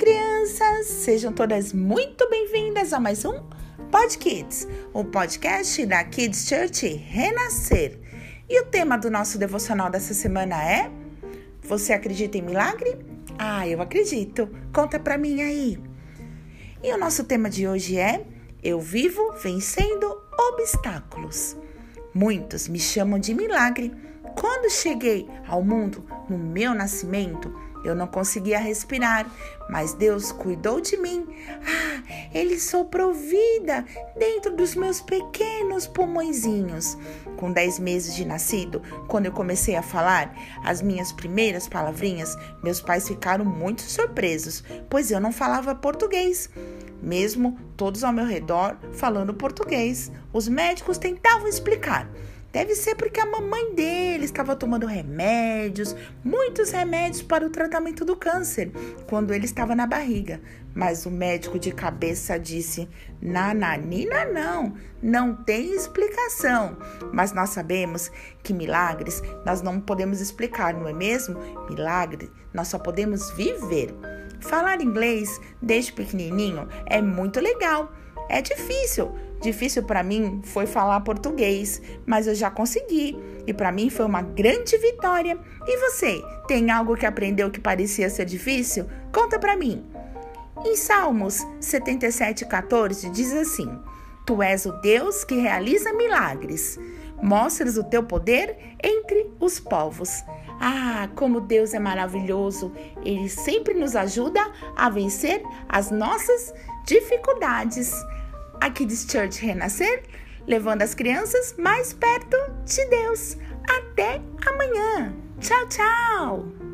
crianças! Sejam todas muito bem-vindas a mais um Pod Kids, o podcast da Kids Church Renascer. E o tema do nosso devocional dessa semana é: Você acredita em milagre? Ah, eu acredito. Conta pra mim aí. E o nosso tema de hoje é: Eu vivo vencendo obstáculos. Muitos me chamam de milagre. Quando cheguei ao mundo, no meu nascimento, eu não conseguia respirar, mas Deus cuidou de mim. Ah, Ele soprou vida dentro dos meus pequenos pulmõezinhos. Com dez meses de nascido, quando eu comecei a falar as minhas primeiras palavrinhas, meus pais ficaram muito surpresos, pois eu não falava português. Mesmo todos ao meu redor falando português, os médicos tentavam explicar. Deve ser porque a mamãe dele estava tomando remédios, muitos remédios para o tratamento do câncer, quando ele estava na barriga. Mas o médico de cabeça disse: Nananina, não, não tem explicação. Mas nós sabemos que milagres nós não podemos explicar, não é mesmo? Milagre nós só podemos viver. Falar inglês desde pequenininho é muito legal. É difícil. Difícil para mim foi falar português, mas eu já consegui e para mim foi uma grande vitória. E você, tem algo que aprendeu que parecia ser difícil? Conta para mim. Em Salmos 77:14 diz assim: Tu és o Deus que realiza milagres. Mostras o teu poder entre os povos. Ah, como Deus é maravilhoso! Ele sempre nos ajuda a vencer as nossas dificuldades aqui de Church Renascer, levando as crianças mais perto de Deus. Até amanhã. Tchau, tchau!